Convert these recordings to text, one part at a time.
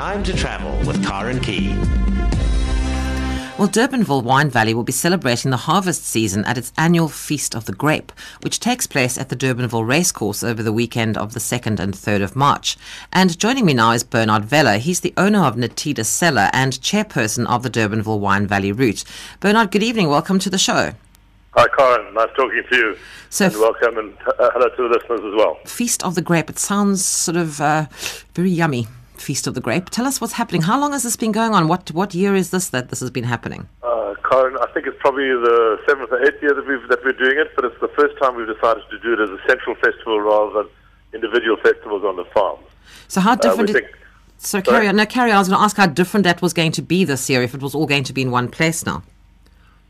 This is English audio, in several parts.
Time to travel with Karen Key. Well, Durbanville Wine Valley will be celebrating the harvest season at its annual Feast of the Grape, which takes place at the Durbanville Racecourse over the weekend of the 2nd and 3rd of March. And joining me now is Bernard Veller. He's the owner of Nitida Cellar and chairperson of the Durbanville Wine Valley route. Bernard, good evening. Welcome to the show. Hi, Karen. Nice talking to you. So, and welcome and uh, hello to the listeners as well. Feast of the Grape, it sounds sort of uh, very yummy. Feast of the Grape. Tell us what's happening. How long has this been going on? What what year is this that this has been happening? Uh, Karen, I think it's probably the seventh or eighth year that we've that we're doing it, but it's the first time we've decided to do it as a central festival rather than individual festivals on the farms. So how Uh, different? is- think, so carry on. No, carry on. I was going to ask how different that was going to be this year if it was all going to be in one place now.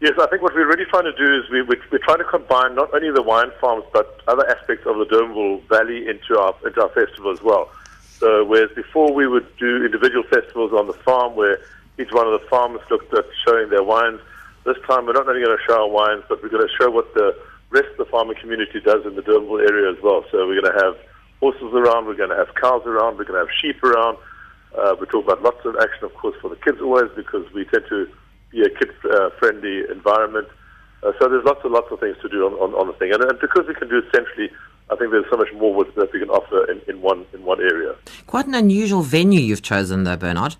yes, I think what we're really trying to do is we, we, we're trying to combine not only the wine farms but other aspects of the Durbanville Valley into our into our festival as well. So whereas before we would do individual festivals on the farm where each one of the farmers looked at showing their wines, this time we're not only going to show our wines, but we're going to show what the rest of the farming community does in the Durbanville area as well. So we're going to have horses around, we're going to have cows around, we're going to have sheep around. Uh, we talk about lots of action, of course, for the kids always because we tend to be a kid-friendly environment. Uh, so there's lots and lots of things to do on, on, on the thing, and, and because we can do it centrally, I think there's so much more with, that we can offer in, in one in one area. Quite an unusual venue you've chosen, though, Bernard.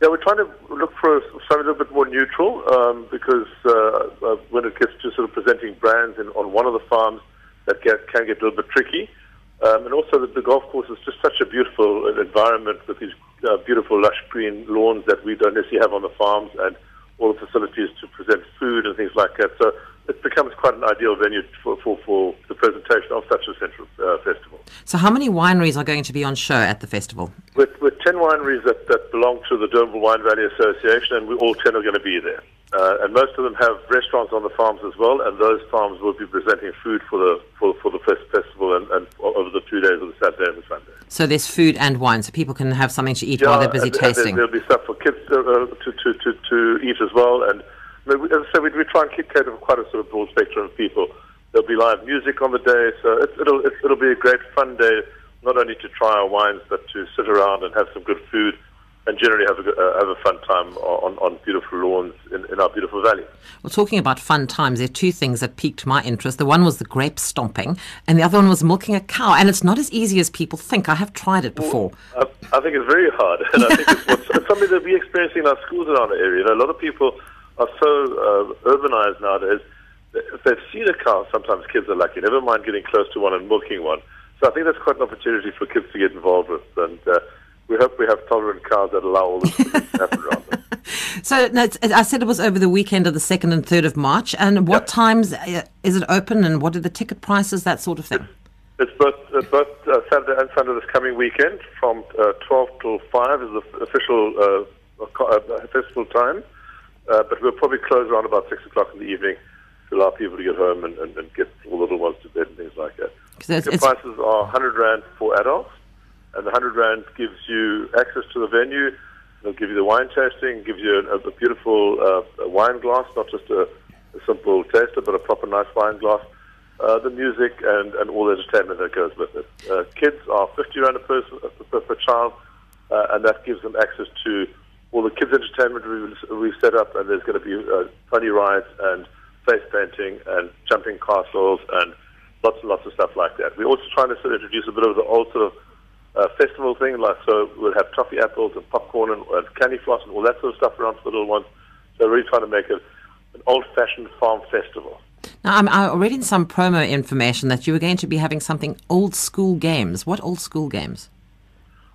Yeah, we're trying to look for something a little bit more neutral um, because uh, uh, when it gets to sort of presenting brands in, on one of the farms, that get, can get a little bit tricky. Um, and also, the, the golf course is just such a beautiful uh, environment with these uh, beautiful, lush green lawns that we don't necessarily have on the farms, and all the facilities to present food and things like that. So it becomes quite an ideal venue for, for, for the presentation of such a central uh, festival. So, how many wineries are going to be on show at the festival? With, with 10 wineries that, that belong to the Durbanville Wine Valley Association, and we, all 10 are going to be there. Uh, and most of them have restaurants on the farms as well, and those farms will be presenting food for the for, for the fest, festival and, and over the two days of the Saturday and the Sunday. So, there's food and wine, so people can have something to eat while they're busy and, and tasting. there'll be stuff for kids uh, uh, to, to, to, to eat as well. And I mean, we- as I said, we, we try and keep cater for quite a sort of broad spectrum of people. There'll be live music on the day, so it, it'll it, it'll be a great fun day, not only to try our wines, but to sit around and have some good food, and generally have a uh, have a fun time on, on beautiful lawns in, in our beautiful valley. Well, talking about fun times, there are two things that piqued my interest. The one was the grape stomping, and the other one was milking a cow. And it's not as easy as people think. I have tried it before. I, I think it's very hard, and I think it's, what's, it's something that we're experiencing in our schools around the area. You know, a lot of people are so uh, urbanized nowadays. If they've seen a cow, sometimes kids are lucky. Never mind getting close to one and milking one. So I think that's quite an opportunity for kids to get involved with, and uh, we hope we have tolerant cows that allow all this to happen around them. So, no, I said it was over the weekend of the 2nd and 3rd of March. And what Yeah. times uh, is it open, and what are the ticket prices, that sort of thing? It's both, uh, both uh, Saturday and Sunday this coming weekend from uh, 12 till 5 is the official uh, uh, festival time. Uh, but we'll probably close around about 6 o'clock in the evening to allow people to get home and, and, and get the little ones to bed and things like that. it's- The prices are 100 Rand for adults, and the 100 Rand gives you access to the venue. They'll give you the wine tasting, gives you a, a beautiful uh, a wine glass, not just a, a simple taster, but a proper nice wine glass. Uh, the music and, and all the entertainment that goes with it. Uh, kids are 50 Rand a person per, per child, uh, and that gives them access to all the kids' entertainment we've set up, and there's going to be uh, funny rides and face painting and jumping castles and lots and lots of stuff like that. We're also trying to sort of introduce a bit of the old sort of uh, festival thing, like so we'll have toffee apples and popcorn and, and candy floss and all that sort of stuff around for the little ones. So we're really trying to make it an old-fashioned farm festival. Now, I'm, I read in some promo information that you were going to be having something old school games. What old school games?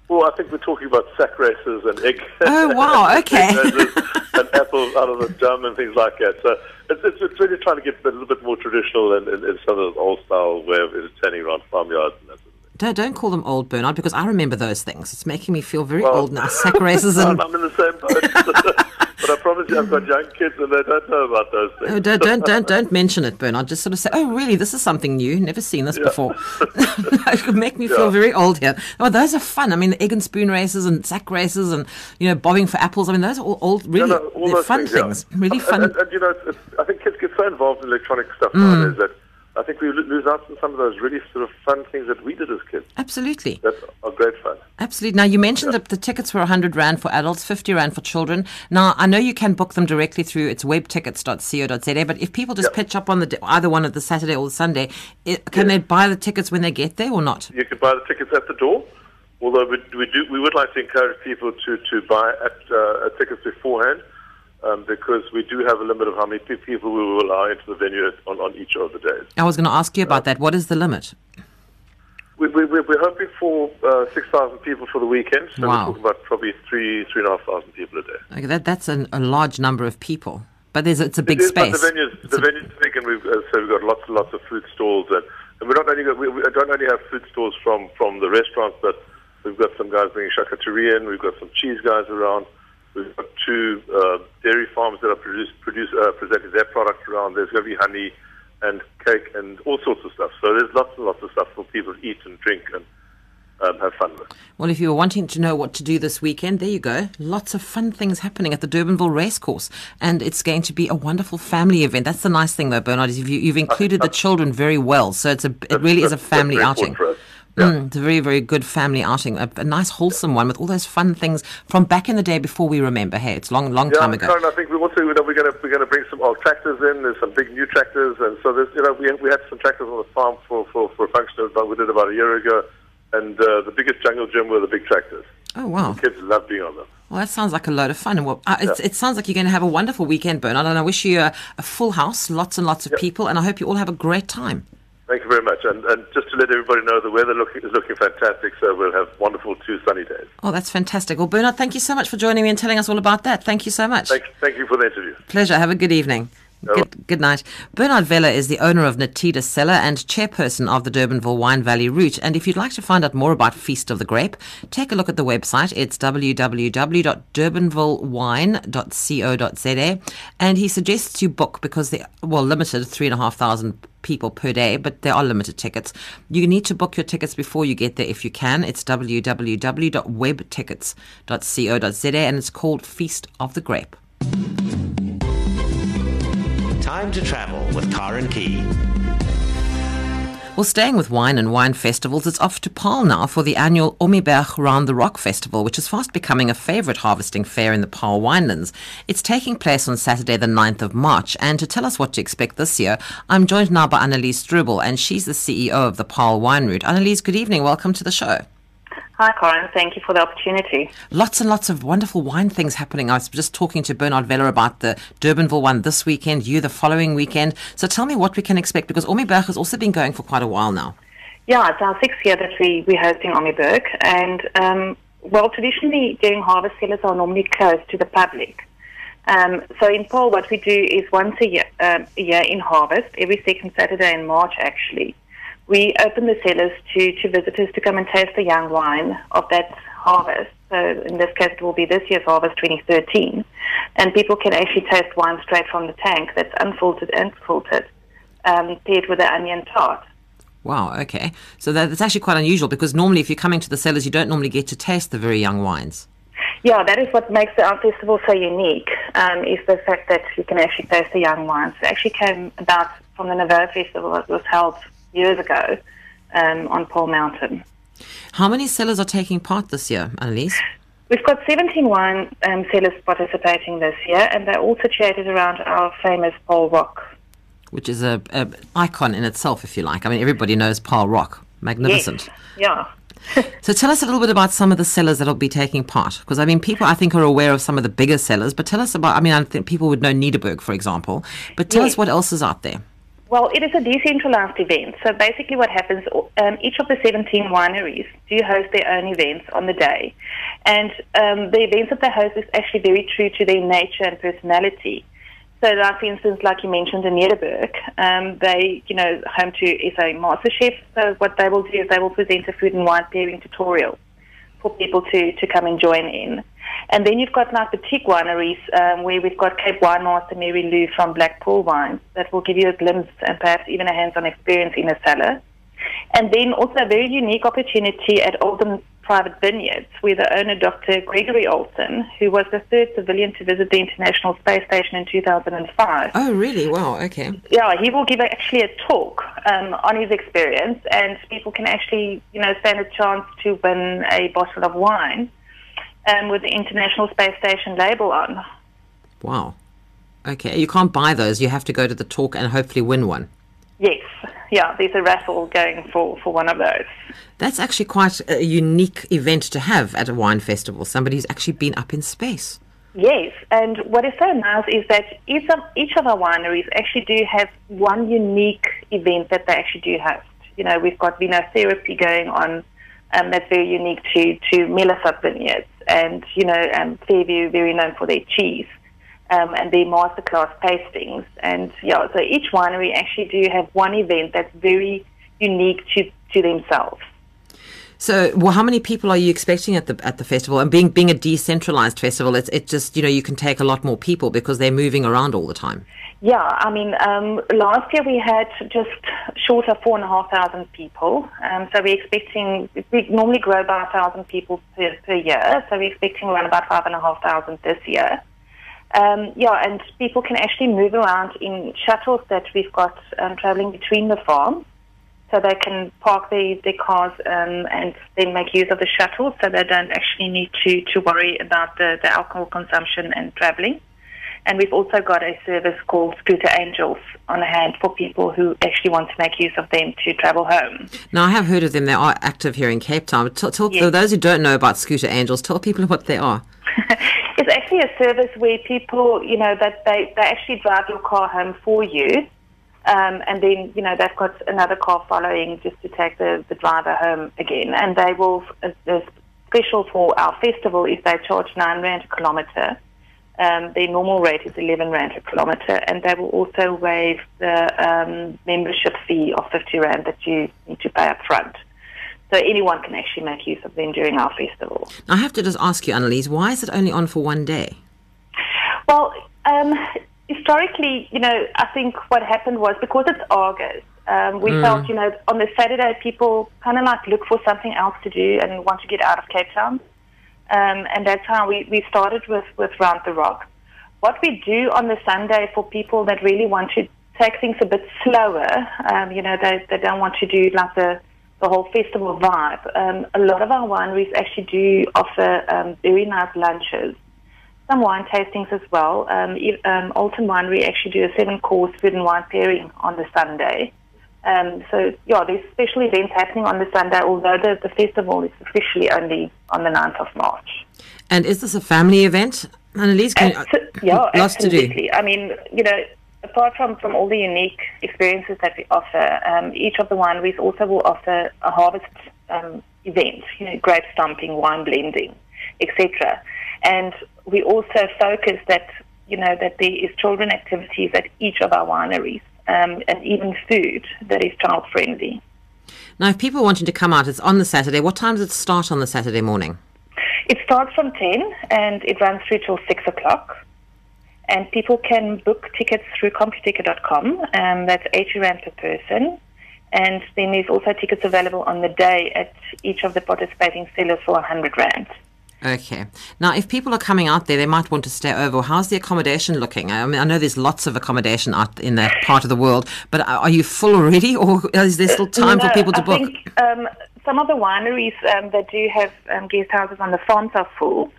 Well, I think we're talking about sack races and egg. Oh, wow, okay. and apples out of the drum and things like that. So it's, it's, it's really trying to get a little bit more traditional and, and, and some of the old style way of entertaining around farmyards and that. Don't, don't call them old, Bernard, because I remember those things. It's making me feel very Well, old now. Sack races and. I'm in the same boat. but I promise you, I've got young kids and they don't know about those things. Oh, don't, don't, don't, don't mention it, Bernard. Just sort of say, oh, really? This is something new. Never seen this before. it could make me feel very old here. Oh, those are fun. I mean, the egg and spoon races and sack races and, you know, bobbing for apples. I mean, those are all old, really No, no, all fun things, yeah. things. Really And- fun. And, and, you know, I think kids get so involved in electronic stuff Mm. nowadays that I think we lose out on some of those really sort of fun things that we did as kids. Absolutely. That are great fun. Absolutely. Now, you mentioned that the tickets were 100 Rand for adults, 50 Rand for children. Now, I know you can book them directly through its webtickets.co.za, but if people just Yeah. pitch up on the either one of the Saturday or the Sunday, it, can they buy the tickets when they get there or not? You can buy the tickets at the door. Although we, we do, we would like to encourage people to, to buy at, uh, tickets beforehand, um, because we do have a limit of how many people we will allow into the venue on, on each of the days. I was going to ask you about that. What is the limit? We, we, we- we're hoping for uh, 6,000 people for the weekend, so Wow. we're talking about probably three, 3,500 people a day. Okay, that, that's an, a large number of people, but there's it's a big It is, but space. The venue's, the a- venue's big, and we've uh, so we've got lots and lots of food stalls, and, and we're not only got, we, we don't only have food stalls from from the restaurants, but we've got some guys bringing charcuterie in. We've got some cheese guys around. We've got two uh, dairy farms that are produce, produce, uh, presenting their product around. There's going to be honey and cake and all sorts of stuff. So there's lots and lots of stuff for people to eat and drink and um, have fun with. Well, if you were wanting to know what to do this weekend, there you go. Lots of fun things happening at the Durbanville Racecourse, and it's going to be a wonderful family event. That's the nice thing, though, Bernard, is you, you've included the children very well. So it's a it really is a family outing. Important For us. Yeah. Mm, it's a very, very good family outing. A, a nice, wholesome one with all those fun things from back in the day before we remember. Hey, it's long, long Yeah, time ago. Karen, I think we also you know, we're going to we're to bring some old tractors in. There's some big new tractors, and so there's you know we we had some tractors on the farm for for for a function about we did about a year ago, and uh, the biggest jungle gym were the big tractors. Oh wow! The Kids love being on them. Well, that sounds like a load of fun. And well, uh, it's, it sounds like you're going to have a wonderful weekend, Bernard. And I wish you a, a full house, lots and lots of people, and I hope you all have a great time. Thank you very much, and and just to let everybody know, the weather look, is looking fantastic. So we'll have wonderful two sunny days. Oh, that's fantastic. Well, Bernard, thank you so much for joining me and telling us all about that. Thank you so much. Thank thank you for the interview. Pleasure. Have a good evening. Good, good night. Bernard Veller is the owner of Nitida Cellar and chairperson of the Durbanville Wine Valley Route. And if you'd like to find out more about Feast of the Grape, take a look at the website. It's www.durbanvillewine.co.za. And he suggests you book because they well limited three and a half thousand people per day, but there are limited tickets. You need to book your tickets before you get there if you can. It's www.webtickets.co.za and it's called Feast of the Grape. Time to travel with Karen Key. Well, staying with wine and wine festivals, it's off to Paarl now for the annual Ommiberg Round the Rock Festival, which is fast becoming a favourite harvesting fair in the Paarl winelands. It's taking place on Saturday, the 9th of March, and to tell us what to expect this year, I'm joined now by Annelies Strubel, and she's the CEO of the Paarl Wine Route. Annelies, good evening. Welcome to the show. Hi, Karen. Thank you for the opportunity. Lots and lots of wonderful wine things happening. I was just talking to Bernard Veller about the Durbanville one this weekend, you the following weekend. So tell me what we can expect, because Ommiberg has also been going for quite a while now. Yeah, it's our sixth year that we, we're hosting Ommiberg. And, um, well, traditionally during harvest, cellars are normally closed to the public. Um, so in Paarl, what we do is once a year, um, a year in harvest, every second Saturday in March, actually, we open the cellars to, to visitors to come and taste the young wine of that harvest. So in this case, it will be this year's harvest 2013. And people can actually taste wine straight from the tank that's unfiltered and filtered, um, paired with the onion tart. Wow, okay. So that, that's actually quite unusual because normally, if you're coming to the cellars, you don't normally get to taste the very young wines. Yeah, that is what makes our festival so unique, um, is the fact that you can actually taste the young wines. It actually came about from the Navarre Festival that was held years ago um, on Paarl Mountain. How many cellars are taking part this year, Annalise? We've got 17 wine um, cellars participating this year, and they're all situated around our famous Paarl Rock. Which is a, a icon in itself, if you like. I mean, everybody knows Paarl Rock. Magnificent. Yes. Yeah. So tell us a little bit about some of the cellars that'll be taking part. Because, I mean, people, I think, are aware of some of the bigger cellars, but tell us about, I mean, I think people would know Nederburg, for example, but tell Yes. us what else is out there. Well, it is a decentralized event. So basically, what happens, um, each of the 17 wineries do host their own events on the day. And um, the events that they host is actually very true to their nature and personality. So, like, for instance, like you mentioned in Nederburg, um, they, you know, home to SA MasterChef. So, what they will do is they will present a food and wine pairing tutorial for people to, to come and join in. And then you've got like boutique wineries um, where we've got Cape Wine Master Mary Lou from Black Pearl Wines that will give you a glimpse and perhaps even a hands-on experience in a cellar. And then also a very unique opportunity at Olsen private vineyards, where the owner, Dr. Gregory Olsen, who was the third civilian to visit the International Space Station in 2005. Oh, really? Wow, okay. Yeah, he will give actually a talk um, on his experience, and people can actually, you know, stand a chance to win a bottle of wine um, with the International Space Station label on. Wow. Okay, you can't buy those. You have to go to the talk and hopefully win one. Yes, yeah, there's a raffle going for, for one of those. That's actually quite a unique event to have at a wine festival. Somebody who's actually been up in space. Yes, and what is so nice is that each of, each of our wineries actually do have one unique event that they actually do host. You know, we've got vinotherapy going on um, that's very unique to, to Mellasat Vineyards, and, you know, um, Fairview, very known for their cheese um, and their masterclass tastings. And yeah, so each winery actually do have one event that's very unique to, to themselves. So, well, how many people are you expecting at the at the festival? And being being a decentralized festival, it's it just you know you can take a lot more people because they're moving around all the time. Yeah, I mean, um, last year we had just short of four and a half thousand people. Um, so we're expecting we normally grow by a thousand people per, per year. So we're expecting around about five and a half thousand this year. Um, yeah, and people can actually move around in shuttles that we've got um, traveling between the farms. So they can park their, their cars um, and then make use of the shuttle so they don't actually need to, to worry about the, the alcohol consumption and traveling. And we've also got a service called Scooter Angels on hand for people who actually want to make use of them to travel home. Now, I have heard of them. They are active here in Cape Town. Tell, tell yes. those who don't know about Scooter Angels, tell people what they are. it's actually a service where people, you know, that they, they actually drive your car home for you. Um, and then, you know, they've got another car following just to take the, the driver home again. And they will, the special for our festival is they charge 9 Rand a kilometre. Um, their normal rate is 11 Rand a kilometre. And they will also waive the um, membership fee of 50 Rand that you need to pay up front. So anyone can actually make use of them during our festival. I have to just ask you, Annalise, why is it only on for one day? Well, um, historically, you know, I think what happened was because it's August, um, we mm. felt, you know, on the Saturday people kind of like look for something else to do and want to get out of Cape Town. Um, and that's how we, we started with, with Round the Rock. What we do on the Sunday for people that really want to take things a bit slower, um, you know, they, they don't want to do like the the whole festival vibe. Um, a lot of our wineries actually do offer um, very nice lunches, some wine tastings as well. Um, um, Alton Winery actually do a seven-course food and wine pairing on the Sunday. Um, so, yeah, there's special events happening on the Sunday, although the, the festival is officially only on the 9th of March. And is this a family event? Annalise, can, Abso- yeah, lots absolutely. to do. I mean, you know, apart from, from all the unique experiences that we offer, um, each of the wineries also will offer a harvest um, event, you know, grape stumping, wine blending, etc. And we also focus that, you know, that there is children activities at each of our wineries um, and even food that is child friendly. Now, if people are wanting to come out, it's on the Saturday. What time does it start on the Saturday morning? It starts from 10 and it runs through till 6 o'clock and people can book tickets through computicket.com. Um, that's 80 Rand per person. And then there's also tickets available on the day at each of the participating cellars for 100 Rand. Okay. Now, if people are coming out there, they might want to stay over. How's the accommodation looking? I mean, I know there's lots of accommodation out in that part of the world, but are you full already, or is there still time no, for people to I book? Think, um, some of the wineries um, that do have um, guest houses on the farms are full.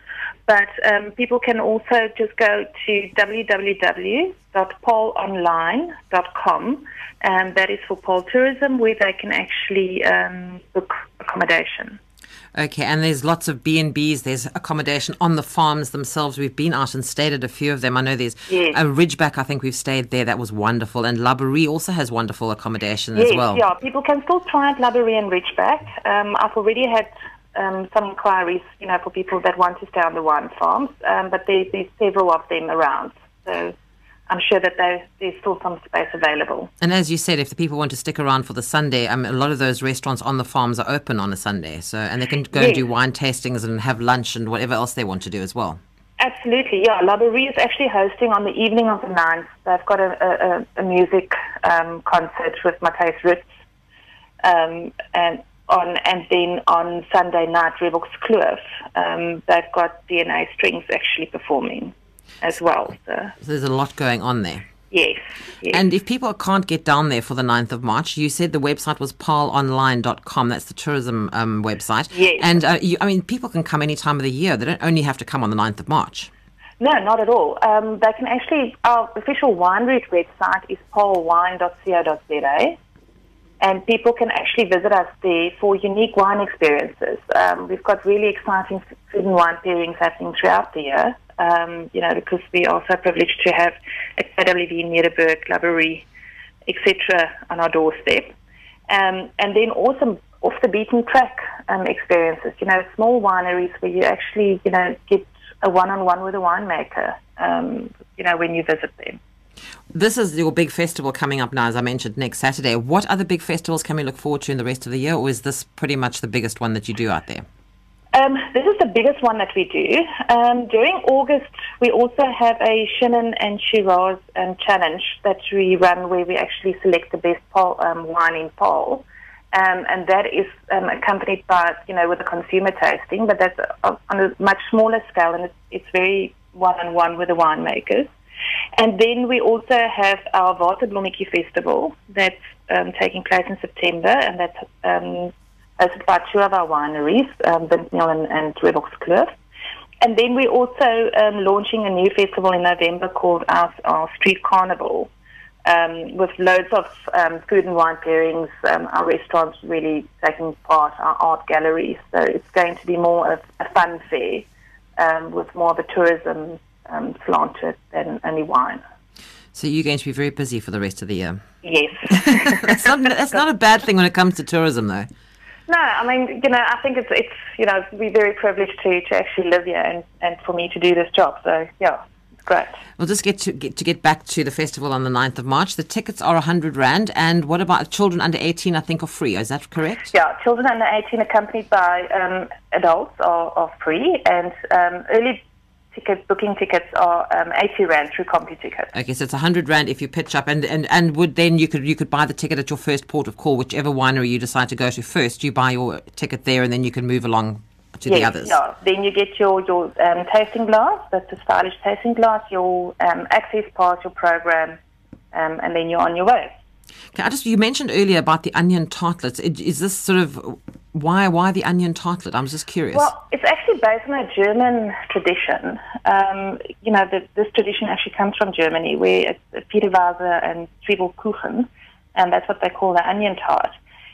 But um, people can also just go to www.paarlonline.com. and that is for Paarl Tourism, where they can actually um, book accommodation. Okay, and there's lots of B and B's. There's accommodation on the farms themselves. We've been out and stayed at a few of them. I know there's yes. a Ridgeback. I think we've stayed there. That was wonderful. And Laborie also has wonderful accommodation yes, as well. Yeah, people can still try at Laborie and Ridgeback. Um, I've already had um, some inquiries, you know, for people that want to stay on the wine farms, um, but there, there's several of them around. So I'm sure that there's still some space available. And as you said, if the people want to stick around for the Sunday, um, a lot of those restaurants on the farms are open on a Sunday, so and they can go yes. and do wine tastings and have lunch and whatever else they want to do as well. Absolutely, yeah. Laborie is actually hosting on the evening of the 9th. They've got a, a, a music um, concert with Mathys Roets. Um, and on and then on Sunday night, Revox Kloof, um, they've got DNA strings actually performing as well. So, So there's a lot going on there. yes, yes. And if people can't get down there for the 9th of March, you said the website was paarlonline.com. That's the tourism um, website. Yes. And uh, you, I mean, people can come any time of the year. They don't only have to come on the 9th of March. No, not at all. Um, they can actually, our official wine route website is paarlwine.co.za, and people can actually visit us there for unique wine experiences. Um, we've got really exciting food and wine pairings happening throughout the year, um, you know, because we are so privileged to have a KWV, Nederburg, Laborie, etc. on our doorstep. Um, and then also off the beaten track um, experiences, you know, small wineries where you actually, you know, get a one-on-one with a winemaker, um, you know, when you visit them. This is your big festival coming up now, as I mentioned, next Saturday. What other big festivals can we look forward to in the rest of the year, or is this pretty much the biggest one that you do out there? Um, this is the biggest one that we do. Um, during August, we also have a Chenin and Shiraz um, challenge that we run where we actually select the best um, wine in Paarl. Um, and that is um, accompanied by, you know, with a consumer tasting, but that's on a much smaller scale and it's, it's very one-on-one with the winemakers. And then we also have our Waterblommetjie Festival that's taking place in September, and that's um, hosted by two of our wineries, um, Windmeul and, and Revox Kloof. And then we're also um, launching a new festival in November called our, our Street Carnival, um, with loads of um, food and wine pairings, um, our restaurants really taking part, our art galleries. So it's going to be more of a fun fair um, with more of a tourism um, slant to it than only wine. So you're going to be very busy for the rest of the year. Yes. That's not, that's not a bad thing when it comes to tourism, though. No, I mean, you know, I think it's it's you know, we're very privileged to, to actually live here and, and for me to do this job. So yeah, it's great. We'll just get to get to get back to the festival on the 9th of March. The tickets are 100 Rand. And what about children under 18, I think, are free. Is that correct? Yeah, children under 18 accompanied by um, adults are, are free, and um, early ticket booking tickets are um, 80 rand through CompuTicket. Okay, so it's 100 Rand if you pitch up. And, and, and would then you could you could buy the ticket at your first port of call, whichever winery you decide to go to first. You buy your ticket there and then you can move along to the Yes, others. yeah. Then you get your your um, tasting glass, that's a stylish tasting glass, your um, access pass, your program, um, and then you're on your way. Can I just you mentioned earlier about the onion tartlets. Is this sort of why why the onion tartlet? I'm just curious. Well, it's actually based on a German tradition. Um, you know, the, this tradition actually comes from Germany, where it's Federweisser and Zwiebelkuchen, and that's what they call the onion tart.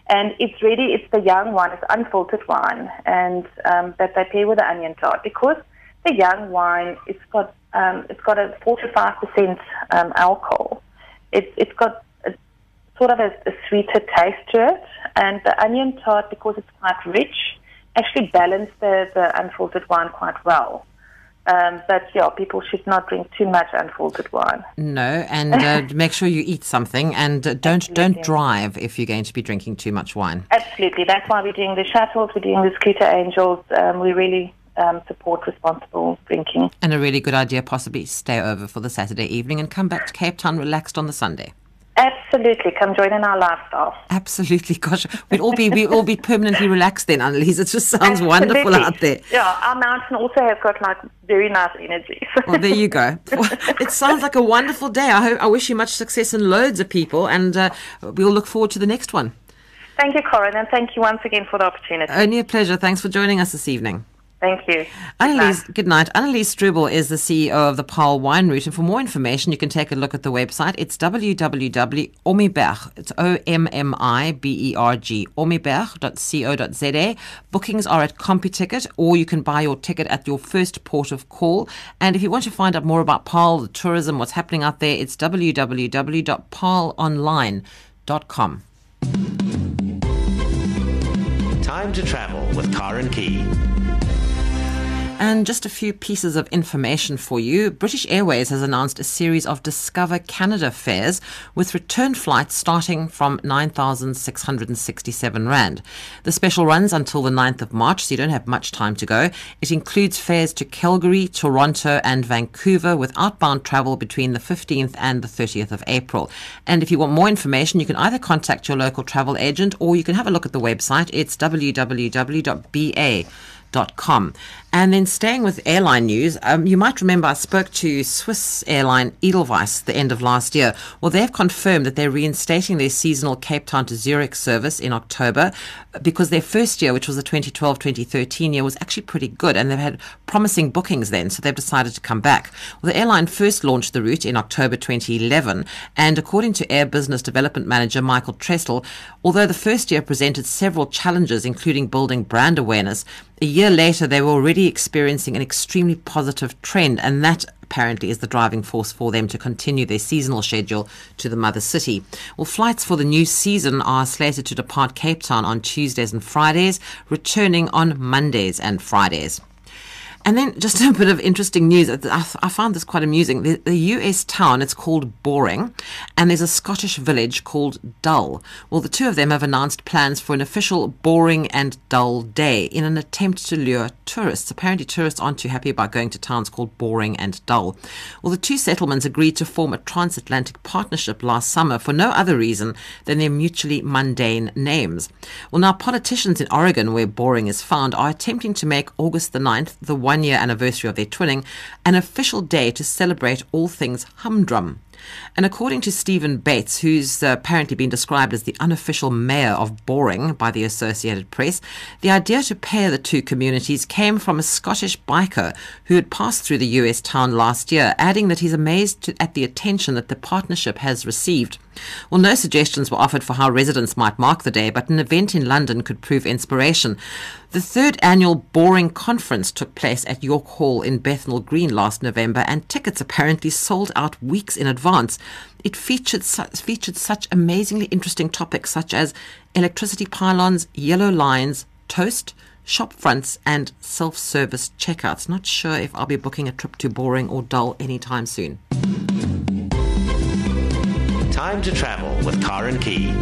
And it's really, it's the young wine, it's unfiltered wine, and um, that they pair with the onion tart because the young wine, it's got, um, it's got a 45% um, alcohol. It's, it's got sort of a, a sweeter taste to it, and the onion tart, because it's quite rich, actually balance the, the unfiltered wine quite well. Um, but yeah, people should not drink too much unfiltered wine. no, and uh, make sure you eat something, and uh, don't don't drive if you're going to be drinking too much wine. Absolutely. That's why we're doing the shuttles, we're doing the scooter angels. Um, we really um, support responsible drinking. And a really good idea, possibly stay over for the Saturday evening and come back to Cape Town relaxed on the Sunday. Absolutely. Come join in our lifestyle. Absolutely, gosh, we'd all be we'd all be permanently relaxed then, Annalise. It just sounds wonderful out there. Yeah, our mountain also has got like very nice energy. Well, there you go. It sounds like a wonderful day. I hope I wish you much success and loads of people, and uh, we'll look forward to the next one. thank you, Karen, and thank you once again for the opportunity. Only a pleasure. Thanks for joining us this evening. Thank you. Annalise, good night. Annalise Struble is the CEO of the Paarl Wine Route, and for more information, you can take a look at the website. It's www.ommiberg. It's O M M I B E R G. ommiberg.co.za. Bookings are at CompuTicket, or you can buy your ticket at your first port of call. And if you want to find out more about Paarl, the tourism, what's happening out there, it's www.paarlonline.com. Time to travel with Karen Key. And just a few pieces of information for you. British Airways has announced a series of Discover Canada fares with return flights starting from 9,667 Rand. The special runs until the 9th of March, so you don't have much time to go. It includes fares to Calgary, Toronto, and Vancouver with outbound travel between the 15th and the 30th of April. And if you want more information, you can either contact your local travel agent or you can have a look at the website. It's www.ba Com. And then staying with airline news, um, you might remember I spoke to Swiss airline Edelweiss at the end of last year. Well, they've confirmed that they're reinstating their seasonal Cape Town to Zurich service in October because their first year, which was the 2012 2013 year, was actually pretty good and they've had promising bookings then, so they've decided to come back. Well, the airline first launched the route in October 2011, and according to Air Business Development Manager Michael Trestle, although the first year presented several challenges, including building brand awareness, a year later they were already experiencing an extremely positive trend, and that apparently is the driving force for them to continue their seasonal schedule to the mother city. Well, flights for the new season are slated to depart Cape Town on Tuesdays and Fridays, returning on Mondays and Fridays. And then just a bit of interesting news. I, found this quite amusing. The, the, US town, it's called Boring, and there's a Scottish village called Dull. Well, the two of them have announced plans for an official Boring and Dull Day in an attempt to lure tourists. Apparently, tourists aren't too happy about going to towns called Boring and Dull. Well, the two settlements agreed to form a transatlantic partnership last summer for no other reason than their mutually mundane names. Well, now politicians in Oregon, where Boring is found, are attempting to make August the 9th the one one year anniversary of their twinning, an official day to celebrate all things humdrum. And according to Stephen Bates, who's uh, apparently been described as the unofficial mayor of Boring by the Associated Press, the idea to pair the two communities came from a Scottish biker who had passed through the US town last year, adding that he's amazed at the attention that the partnership has received. Well, no suggestions were offered for how residents might mark the day, but an event in London could prove inspiration. The third annual Boring Conference took place at York Hall in Bethnal Green last November, and tickets apparently sold out weeks in advance. It featured, su- featured such amazingly interesting topics such as electricity pylons, yellow lines, toast, shop fronts, and self service checkouts. Not sure if I'll be booking a trip to Boring or Dull anytime soon. Time to travel with Karen Key.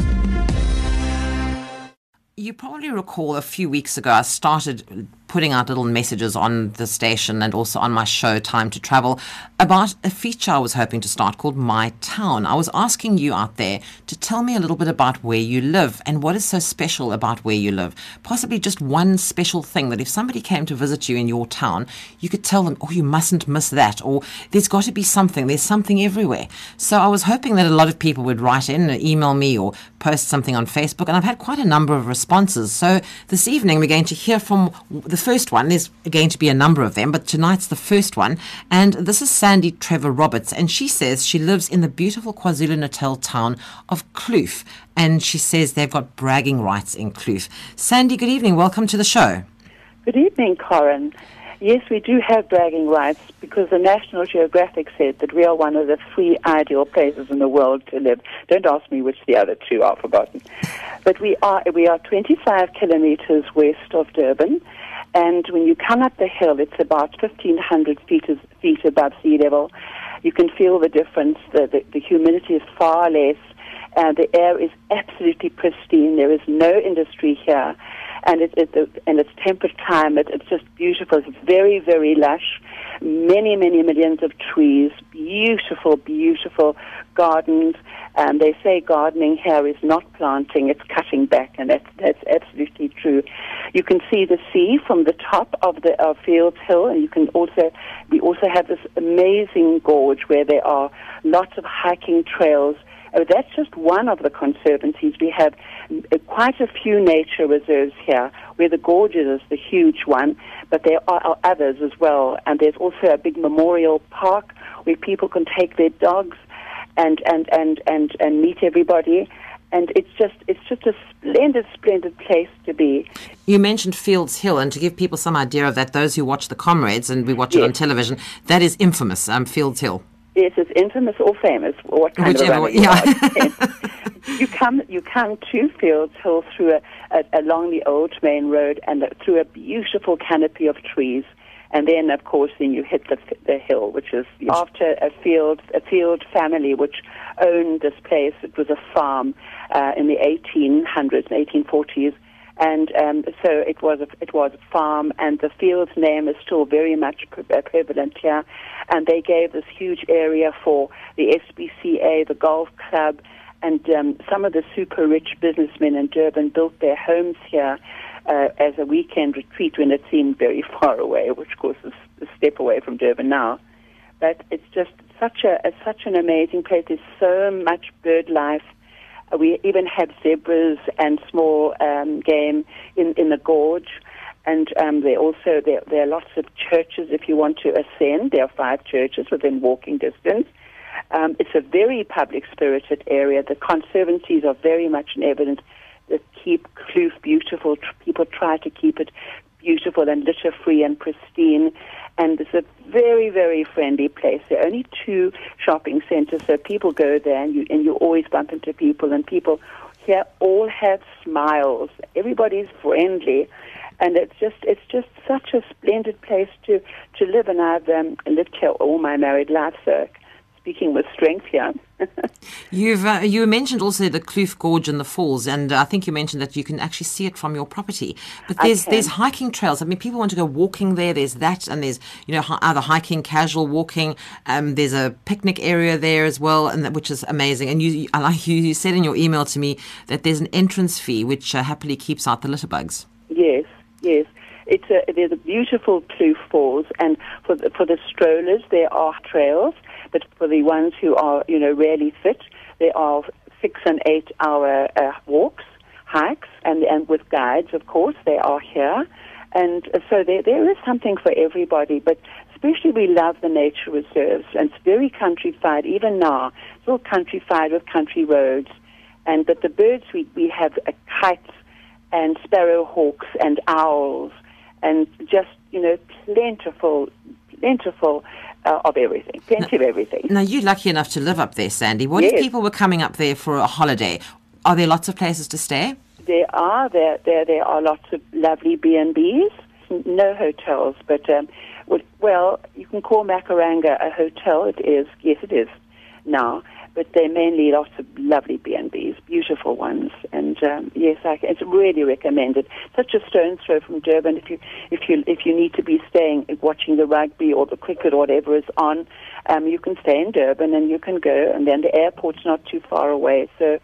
You probably recall a few weeks ago I started putting out little messages on the station and also on my show, Time to Travel, about a feature I was hoping to start called My Town. I was asking you out there to tell me a little bit about where you live and what is so special about where you live. Possibly just one special thing that if somebody came to visit you in your town, you could tell them, oh, you mustn't miss that, or there's got to be something, there's something everywhere. So I was hoping that a lot of people would write in, email me, or post something on Facebook, and I've had quite a number of responses. So this evening we're going to hear from the first one. There's going to be a number of them, but tonight's the first one. And this is Sandy Trevor Roberts, and she says she lives in the beautiful KwaZulu Natal town of Kloof, and she says they've got bragging rights in Kloof. Sandy, good evening. Welcome to the show. Good evening, Karen. Yes, we do have bragging rights because the National Geographic said that we are one of the three ideal places in the world to live. Don't ask me which the other two are forgotten. But we are we are 25 kilometers west of Durban, and when you come up the hill, it's about 1,500 feet, feet above sea level. You can feel the difference. The, the, the humidity is far less. Uh, the air is absolutely pristine. There is no industry here and it, it, and it's temperate climate. It's just beautiful. It's very, very lush. Many, many millions of trees. Beautiful, beautiful gardens. And they say gardening here is not planting; it's cutting back, and that's that's absolutely true. You can see the sea from the top of the of Fields Hill, and you can also we also have this amazing gorge where there are lots of hiking trails Oh, that's just one of the conservancies. We have uh, quite a few nature reserves here, where the Gorges is the huge one, but there are others as well. And there's also a big memorial park where people can take their dogs and, and, and, and, and meet everybody and it's just it's just a splendid, splendid place to be. You mentioned Fields Hill, and to give people some idea of that, those who watch the Comrades and we watch yes. it on television, that is infamous. Um, Fields Hill. Yes, it's infamous or famous. What kind Whichever, of a yeah. you come you come to Fields Hill through a, a, along the old main road and through a beautiful canopy of trees, And then, of course, then you hit the the hill, which is after a field a field family which owned this place. It was a farm uh, in the 1800s, 1840s, and um, so it was a, it was a farm, and the field's name is still very much pre- uh, prevalent here. And they gave this huge area for the SPCA, the golf club, and um, some of the super rich businessmen in Durban built their homes here uh, as a weekend retreat when it seemed very far away, which of course is a step away from Durban now. But it's just such a, a such an amazing place. There's so much bird life. We even have zebras and small um, game in, in the gorge. And um, there also there, there are lots of churches if you want to ascend. There are five churches within walking distance. Um, it's a very public spirited area. The conservancies are very much in evidence that keep Kloof beautiful. People try to keep it beautiful and litter free and pristine. And it's a very, very friendly place. There are only two shopping centres, so people go there and you, and you always bump into people. And people here all have smiles. Everybody's friendly. And it's just it's just such a splendid place to, to live. And I've um, lived here all my married life, so speaking with strength here. You've uh, you mentioned also the Kloof Gorge and the falls, and uh, I think you mentioned that you can actually see it from your property. But there's there's hiking trails. I mean, people want to go walking there. There's that, and there's you know hi- either hiking, casual walking. Um, there's a picnic area there as well, and that, which is amazing. And you, I like you, you said in your email to me that there's an entrance fee which uh, happily keeps out the litter bugs. Yes, yes. It's a, there's a beautiful Kloof Falls, and for the, for the strollers there are trails, but for the ones who are you know really fit, there are six and eight hour uh, walks, hikes, and and with guides, of course, they are here, and so there there is something for everybody. But especially we love the nature reserves, and it's very countrified even now. It's all countrified with country roads, and but the birds we we have uh, kites and sparrowhawks and owls and just you know plentiful, plentiful uh, of everything, plenty of everything. Now you're lucky enough to live up there, Sandy. What if people were coming up there for a holiday? Are there lots of places to stay? There are there there there are lots of lovely B and B's, no hotels, but um, well, you can call Makaranga a hotel. It is yes, it is now, but they're mainly lots of lovely B and B's, beautiful ones, and um, yes, I, it's really recommended. Such a stone's throw from Durban. If you if you if you need to be staying watching the rugby or the cricket or whatever is on, um, you can stay in Durban and you can go, and then the airport's not too far away, so.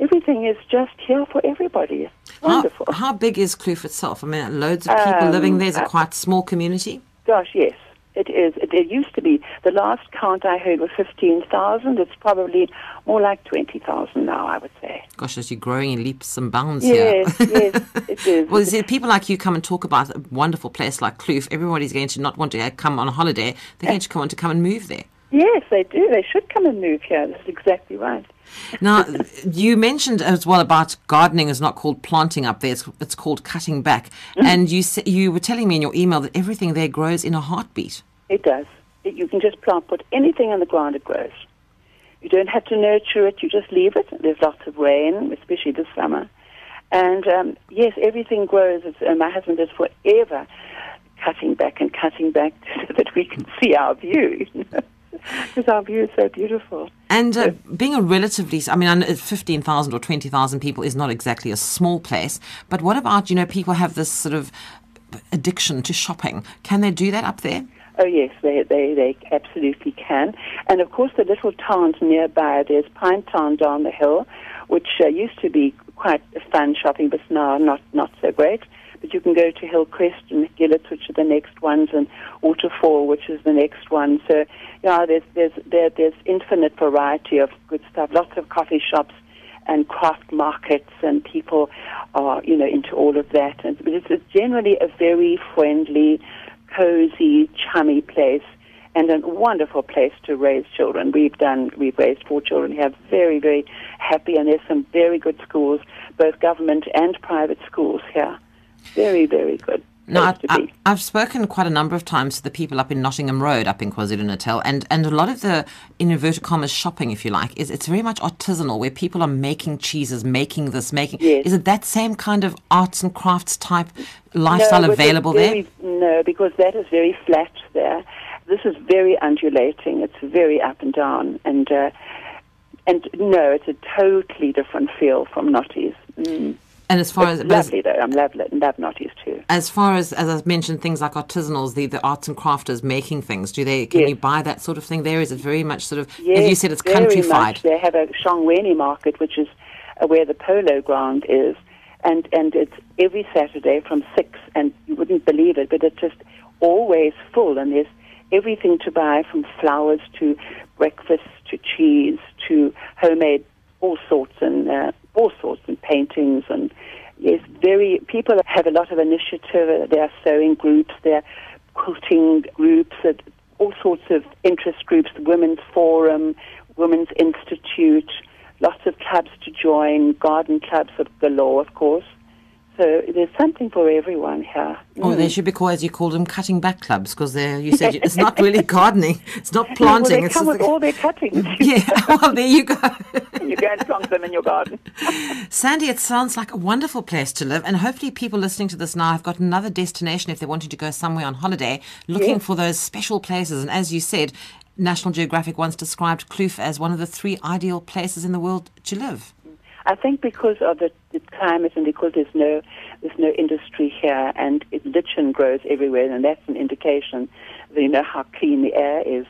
Everything is just here for everybody. It's How, wonderful. how big is Kloof itself? I mean, loads of people living Um, there. Is it uh, quite small community? Gosh, yes, it is. It, it used to be. The last count I heard was 15,000. It's probably more like 20,000 now, I would say. Gosh, as you're growing in leaps and bounds Yes, here. yes, yes. it is. well, see, people like you come and talk about a wonderful place like Kloof. Everybody's going to not want to come on a holiday. They're going to come want to come and move there. Yes, they do. They should come and move here. That's exactly right. Now, you mentioned as well about gardening is not called planting up there; it's, it's called cutting back. Mm. And you you were telling me in your email that everything there grows in a heartbeat. It does. You can just plant, put anything in the ground, it grows. You don't have to nurture it. You just leave it. There's lots of rain, especially this summer. And um, yes, everything grows. It's, uh, my husband is forever cutting back and cutting back so that we can see our view. Because our view is so beautiful. And uh, being a relatively, I mean, 15,000 or 20,000 people is not exactly a small place, but what about, you know, people have this sort of addiction to shopping? Can they do that up there? Oh yes, they, they they absolutely can. And of course, the little towns nearby. There's Pine Town down the hill, which uh, used to be quite fun shopping, but now not not so great. But you can go to Hillcrest and Gillitts, which are the next ones, and Waterfall, which is the next one. So, yeah, there's there's there, there's infinite variety of good stuff. Lots of coffee shops and craft markets, and people are you know into all of that. And it's, it's generally a very friendly, cozy, chummy place. And a wonderful place to raise children. We've done, we've raised four children here, very, very happy, and there's some very good schools, both government and private schools here. Very, very good. No, I, be. I, have spoken quite a number of times to the people up in Nottingham Road, up in KwaZulu Natal, and, and a lot of the in inverted commas shopping, if you like, is it's very much artisanal, where people are making cheeses, making this, making. Yes. Is it that same kind of arts and crafts type lifestyle no, available very, there? No, because that is very flat there. This is very undulating. It's very up and down, and uh, and no, it's a totally different feel from Notties. Mm. And as far It's as but as, lovely though. I'm lovely and love Notties too. as far as as I've mentioned, things like artisanals, the, the arts and crafters making things, do they can Yes. you buy that sort of thing there? Is it very much sort of Yes, as you said, it's countryfied. They have a Shongweni market, which is uh, where the polo ground is, and and it's every Saturday from six, and you wouldn't believe it, but it's just always full, and there's everything to buy from flowers to breakfast to cheese to homemade all sorts and uh, all sorts and paintings and yes, very people have a lot of initiative. There are sewing groups, there are quilting groups, all sorts of interest groups, the Women's Forum, Women's Institute, lots of clubs to join, garden clubs of galore, of course. So there's something for everyone here. Oh, or they mm. should be called, as you call them, cutting back clubs, because they're you said it's not really gardening, it's not well, planting. they it's come with all their cuttings. yeah. Well, there you go. you go and plonk them in your garden. Sandy, it sounds like a wonderful place to live, and hopefully, people listening to this now have got another destination if they're wanting to go somewhere on holiday, looking Yes. for those special places. And as you said, National Geographic once described Kloof as one of the three ideal places in the world to live. I think because of the, the climate and because there's no there's no industry here and it, lichen grows everywhere and that's an indication that you know how clean the air is.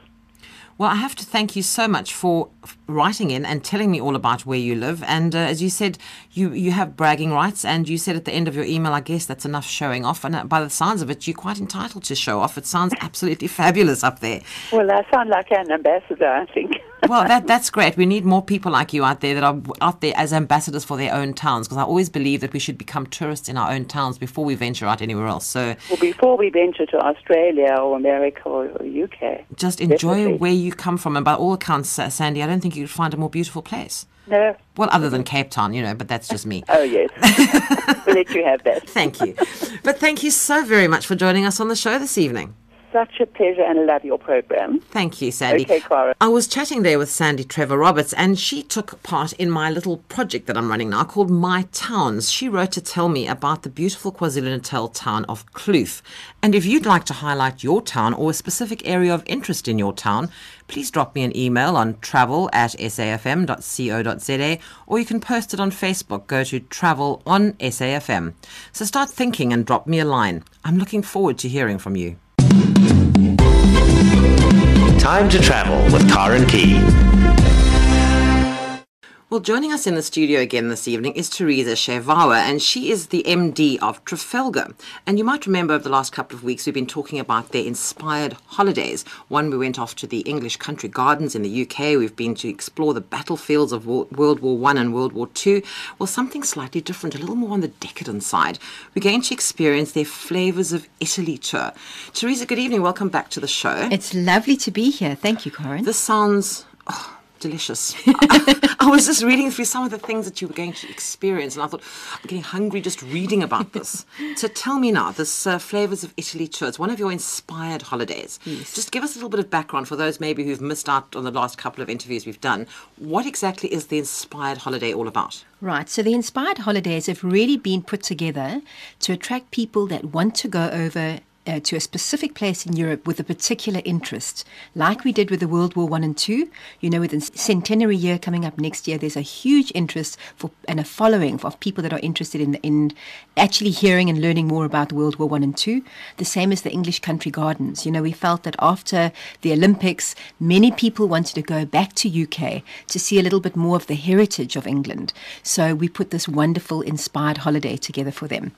Well, I have to thank you so much for writing in and telling me all about where you live. And uh, as you said, you, you have bragging rights. And you said at the end of your email, I guess that's enough showing off. And uh, by the sounds of it, you're quite entitled to show off. It sounds absolutely fabulous up there. Well, I sound like an ambassador, I think. Well, that, that's great. We need more people like you out there that are out there as ambassadors for their own towns. Because I always believe that we should become tourists in our own towns before we venture out anywhere else. So well, before we venture to Australia or America or, or UK. just enjoy Definitely. where you come from. And by all accounts, uh, Sandy, I don't think you could find a more beautiful place. No. Well, other than Cape Town, you know, but that's just me. Oh, yes. we'll let you have that. Thank you. But thank you so very much for joining us on the show this evening. Such a pleasure and love your program. Thank you, Sandy. Okay, Cara. I was chatting there with Sandy Trevor Roberts, and she took part in my little project that I'm running now called My Towns. She wrote to tell me about the beautiful KwaZulu Natal town of Kloof. And if you'd like to highlight your town or a specific area of interest in your town, please drop me an email on travel at safm.co.za or you can post it on Facebook. Go to Travel on SAFM. So start thinking and drop me a line. I'm looking forward to hearing from you. Time to travel with Karen Key. Well, joining us in the studio again this evening is Teresa Shevawa, and she is the MD of Trafalgar. And you might remember over the last couple of weeks we've been talking about their inspired holidays. One, we went off to the English country gardens in the UK. We've been to explore the battlefields of World War One and World War Two. Well, something slightly different, a little more on the decadent side. We're going to experience their Flavors of Italy tour. Teresa, good evening. Welcome back to the show. It's lovely to be here. Thank you, Karen. This sounds oh, delicious. I, I was just reading through some of the things that you were going to experience, and I thought, I'm getting hungry just reading about this. so tell me now, this uh, Flavors of Italy tour, it's one of your inspired holidays. Just give us a little bit of background for those maybe who've missed out on the last couple of interviews we've done. What exactly is the inspired holiday all about? Right, so the inspired holidays have really been put together to attract people that want to go over uh, to a specific place in Europe with a particular interest, like we did with the World War One and Two. You know, with the centenary year coming up next year, there's a huge interest for and a following of people that are interested in in actually hearing and learning more about the World War One and Two. The same as the English country gardens. You know, we felt that after the Olympics, many people wanted to go back to UK to see a little bit more of the heritage of England. So we put this wonderful inspired holiday together for them.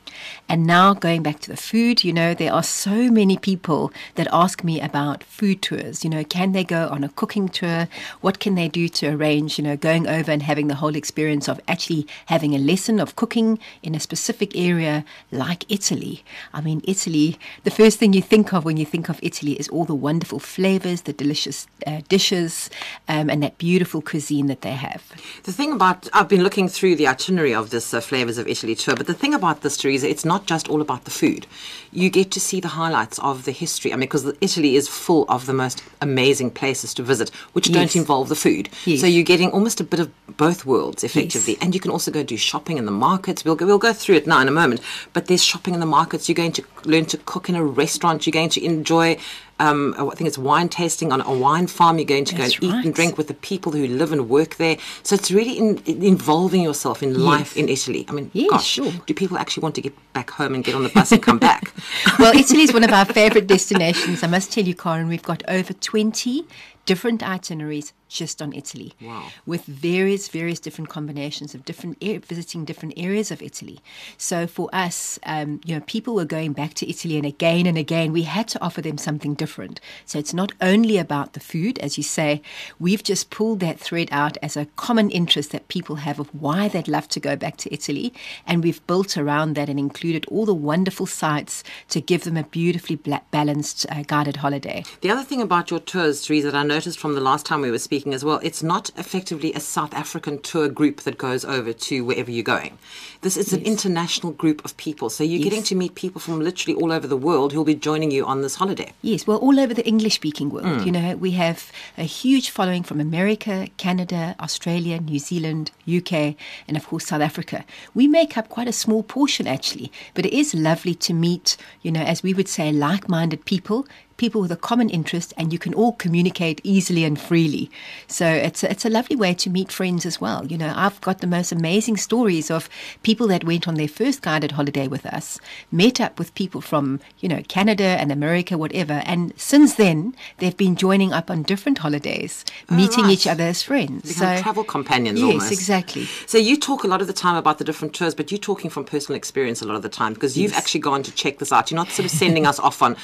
And now going back to the food, you know, there are so many people that ask me about food tours. You know, can they go on a cooking tour? What can they do to arrange, you know, going over and having the whole experience of actually having a lesson of cooking in a specific area like Italy? I mean, Italy, the first thing you think of when you think of Italy is all the wonderful flavors, the delicious uh, dishes, um, and that beautiful cuisine that they have. The thing about, I've been looking through the itinerary of this uh, Flavors of Italy tour, but the thing about this, Teresa, it's not just all about the food. You get to see the highlights of the history. I mean, because Italy is full of the most amazing places to visit, which Yes. don't involve the food. Yes. So you're getting almost a bit of both worlds, effectively. And you can also go do shopping in the markets. We'll go, we'll go through it now in a moment. But there's shopping in the markets. You're going to learn to cook in a restaurant. You're going to enjoy, um, I think it's wine tasting on a wine farm. You're going to That's go and eat and drink with the people who live and work there. So it's really in, in- involving yourself in life in Italy. I mean, Yes, gosh, sure. do people actually want to get back home and get on the bus and come back? well, Italy is one of our favorite destinations. I must tell you, Karen, we've got over 20 different itineraries just on Italy. Wow. With various, various different combinations of different, visiting different areas of Italy. So for us, um, you know, people were going back to Italy and again and again, we had to offer them something different. So it's not only about the food, as you say, we've just pulled that thread out as a common interest that people have of why they'd love to go back to Italy. And we've built around that and included all the wonderful sites to give them a beautifully balanced uh, guided holiday. The other thing about your tours, Teresa, that I noticed from the last time we were speaking as well, it's not effectively a South African tour group that goes over to wherever you're going. This is an international group of people. So you're getting to meet people from literally all over the world who'll be joining you on this holiday. Yes, well, all over the English speaking world. Mm. You know, we have a huge following from America, Canada, Australia, New Zealand, UK, and of course, South Africa. We make up quite a small portion actually, but it is lovely to meet, you know, as we would say, like minded people. People with a common interest, and you can all communicate easily and freely. So it's a, it's a lovely way to meet friends as well. You know, I've got the most amazing stories of people that went on their first guided holiday with us, met up with people from, you know, Canada and America, whatever. And since then, they've been joining up on different holidays, oh, meeting right. each other as friends. Become travel companions yes, almost. exactly. So you talk a lot of the time about the different tours, but you're talking from personal experience a lot of the time because you've actually gone to check this out. You're not sort of sending us off on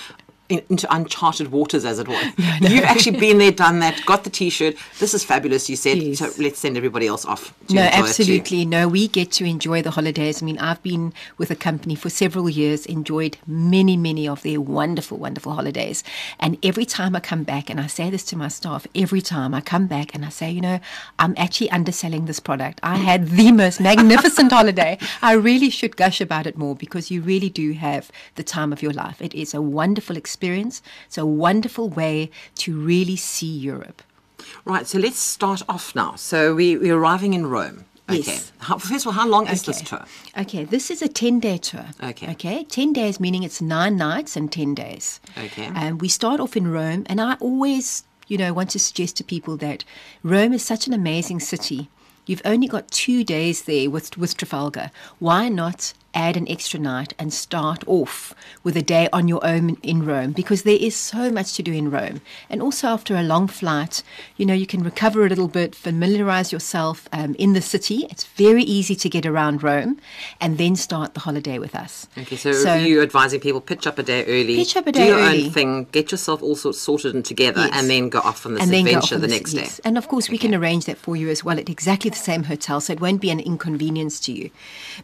in, into uncharted waters, as it were. You've actually been there, done that, got the T-shirt. This is fabulous. You said Yes. so. Let's send everybody else off. To No, enjoy it too. absolutely. No, we get to enjoy the holidays. I mean, I've been with a company for several years, enjoyed many, many of their wonderful, wonderful holidays. And every time I come back, and I say this to my staff, every time I come back and I say, you know, I'm actually underselling this product. I had the most magnificent holiday. I really should gush about it more because you really do have the time of your life. It is a wonderful experience. It's a wonderful way to really see Europe. Right. So let's start off now. So we, we're arriving in Rome. Okay. Yes. How, first of all, how long is this tour? Okay, this is a 10 day tour. Okay. Okay, 10 days meaning it's nine nights and 10 days. Okay. And we start off in Rome, and I always, you know, want to suggest to people that Rome is such an amazing city. You've only got two days there with, with Trafalgar. Why not add an extra night and start off with a day on your own in Rome? Because there is so much to do in Rome. And also, after a long flight, you know, you can recover a little bit, familiarize yourself um, in the city. It's very easy to get around Rome, and then start the holiday with us. Okay, so, you're advising people pitch up a day early, Pitch up a do your early. own thing, get yourself all sorts sorted and together, Yes. and then go off on this and adventure on the this- next yes. day. And of course, we can arrange that for you as well at exactly the same hotel, so it won't be an inconvenience to you.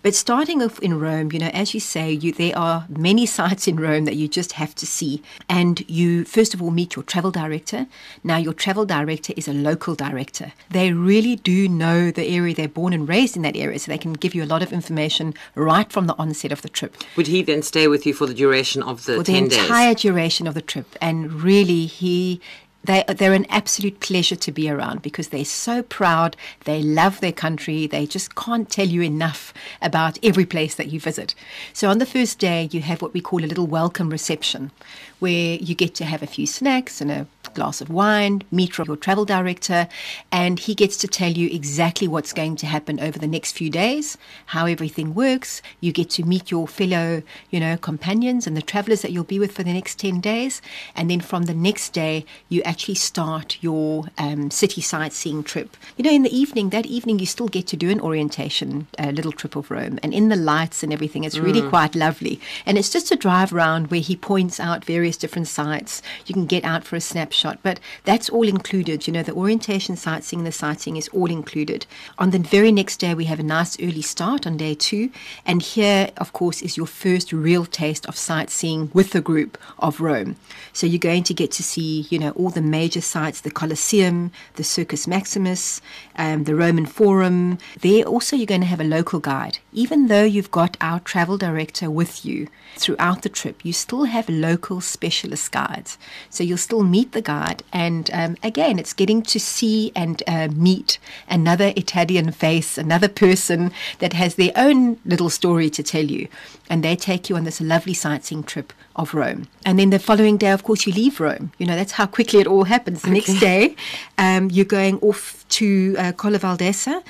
But starting off in Rome, you know, as you say, you there are many sites in Rome that you just have to see. And you first of all meet your travel director. Now, your travel director is a local director. They really do know the area. They're born and raised in that area, so they can give you a lot of information right from the onset of the trip. Would he then stay with you for the duration of the for the 10 days? entire duration of the trip. And really, he. They, they're an absolute pleasure to be around because they're so proud. They love their country. They just can't tell you enough about every place that you visit. So, on the first day, you have what we call a little welcome reception where you get to have a few snacks and a glass of wine, meet your travel director, and he gets to tell you exactly what's going to happen over the next few days, how everything works. You get to meet your fellow, you know, companions and the travelers that you'll be with for the next 10 days. And then from the next day, you actually start your um, city sightseeing trip. You know, in the evening, that evening, you still get to do an orientation, a little trip of Rome. And in the lights and everything, it's really quite lovely. And it's just a drive around where he points out various different sites. You can get out for a snapshot, but that's all included. You know, the orientation sightseeing, the sightseeing is all included. On the very next day, we have a nice early start on day two. And here, of course, is your first real taste of sightseeing with the group of Rome. So you're going to get to see, you know, all the major sites, the Colosseum, the Circus Maximus, um, the Roman Forum. There also you're going to have a local guide. Even though you've got our travel director with you throughout the trip, you still have local specialist guides. So you'll still meet the guide. And um, again, it's getting to see and uh, meet another Italian face, another person that has their own little story to tell you. And they take you on this lovely sightseeing trip of Rome. And then the following day, of course, you leave Rome. You know, that's how quickly it all happens. The next day, um, you're going off to uh, Colle Valdesa.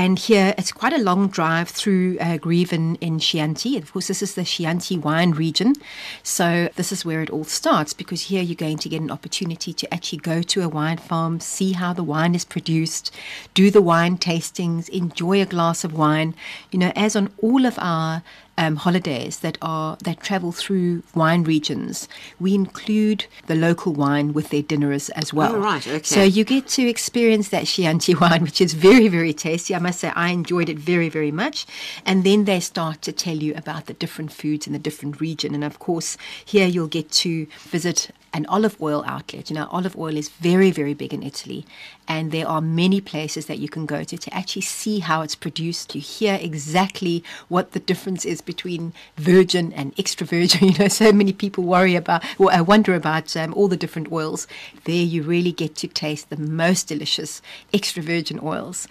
And here it's quite a long drive through uh, in Chianti. Of course, this is the Chianti wine region. So, this is where it all starts because here you're going to get an opportunity to actually go to a wine farm, see how the wine is produced, do the wine tastings, enjoy a glass of wine. You know, as on all of our um, holidays that are that travel through wine regions, we include the local wine with their dinners as well. Oh, right, okay. So you get to experience that Chianti wine, which is very, very tasty. I must say, I enjoyed it very, very much. And then they start to tell you about the different foods in the different region. And of course, here you'll get to visit an olive oil outlet. You know, olive oil is very, very big in Italy, and there are many places that you can go to to actually see how it's produced. You hear exactly what the difference is between virgin and extra virgin. You know, so many people worry about or uh, wonder about um, all the different oils. There, you really get to taste the most delicious extra virgin oils.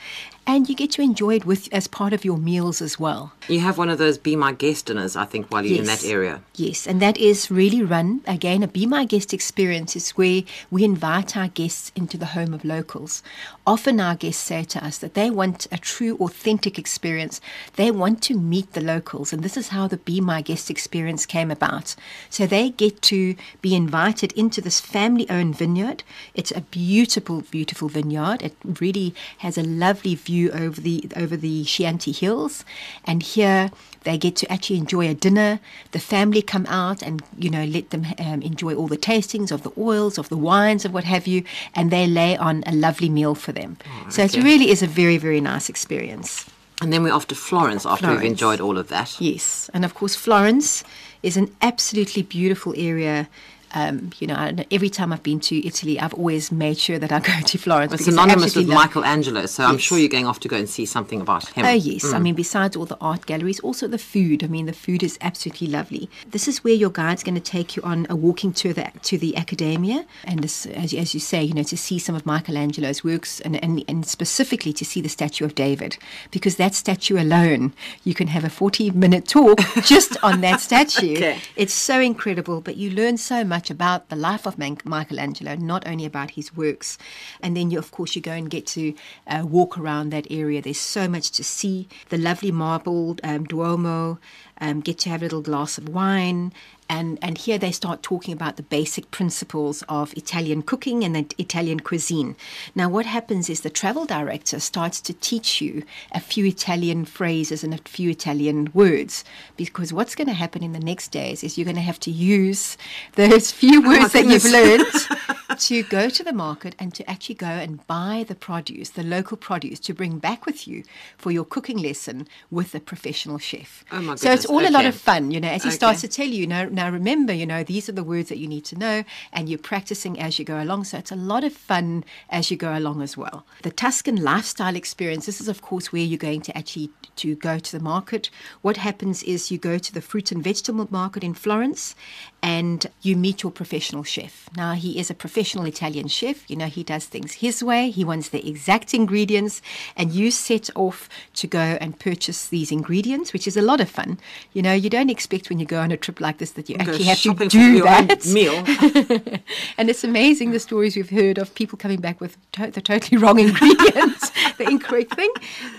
And you get to enjoy it with as part of your meals as well. You have one of those Be My Guest dinners, I think, while you're in that area. Yes, and that is really run again. A Be My Guest experience is where we invite our guests into the home of locals. Often our guests say to us that they want a true, authentic experience. They want to meet the locals, and this is how the Be My Guest experience came about. So they get to be invited into this family owned vineyard. It's a beautiful, beautiful vineyard. It really has a lovely view over the over the Chianti Hills, and here they get to actually enjoy a dinner. The family come out and you know let them um, enjoy all the tastings of the oils, of the wines, of what have you, and they lay on a lovely meal for them. so it really is a very very nice experience. And then we're off to Florence after we've enjoyed all of that. Yes, and of course Florence is an absolutely beautiful area. Um, you know, and every time I've been to Italy, I've always made sure that I go to Florence. It's synonymous with Michelangelo, so I'm sure you're going off to go and see something about him. Oh, yes. I mean, besides all the art galleries, also the food. I mean, the food is absolutely lovely. This is where your guide's going to take you on a walking tour the, to the Accademia. And this, as, as you say, you know, to see some of Michelangelo's works and, and, and specifically to see the statue of David. Because that statue alone, you can have a 40 minute talk just on that statue. Okay. It's so incredible, but you learn so much about the life of Man- Michelangelo, not only about his works. And then, you, of course, you go and get to uh, walk around that area. There's so much to see. The lovely marbled um, Duomo, um, get to have a little glass of wine. And, and here they start talking about the basic principles of Italian cooking and the Italian cuisine. Now, what happens is the travel director starts to teach you a few Italian phrases and a few Italian words. Because what's going to happen in the next days is you're going to have to use those few words that you've learned to go to the market and to actually go and buy the produce, the local produce, to bring back with you for your cooking lesson with a professional chef. Oh, my So it's goodness, all a lot of fun, you know, as he Okay. starts to tell you, you know, now remember, you know, these are the words that you need to know, and you're practicing as you go along. So it's a lot of fun as you go along as well. The Tuscan lifestyle experience, this is of course where you're going to actually to go to the market. What happens is you go to the fruit and vegetable market in Florence and you meet your professional chef. Now he is a professional Italian chef. You know, he does things his way. He wants the exact ingredients, and you set off to go and purchase these ingredients, which is a lot of fun. You know, you don't expect when you go on a trip like this that you actually have to do that. meal. and it's amazing the stories we've heard of people coming back with to- the totally wrong ingredients, the incorrect thing.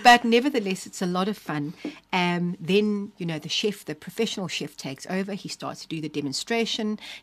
But nevertheless, it's a lot of fun. Um, then, you know, the chef, the professional chef takes over. He starts to do the demonstration,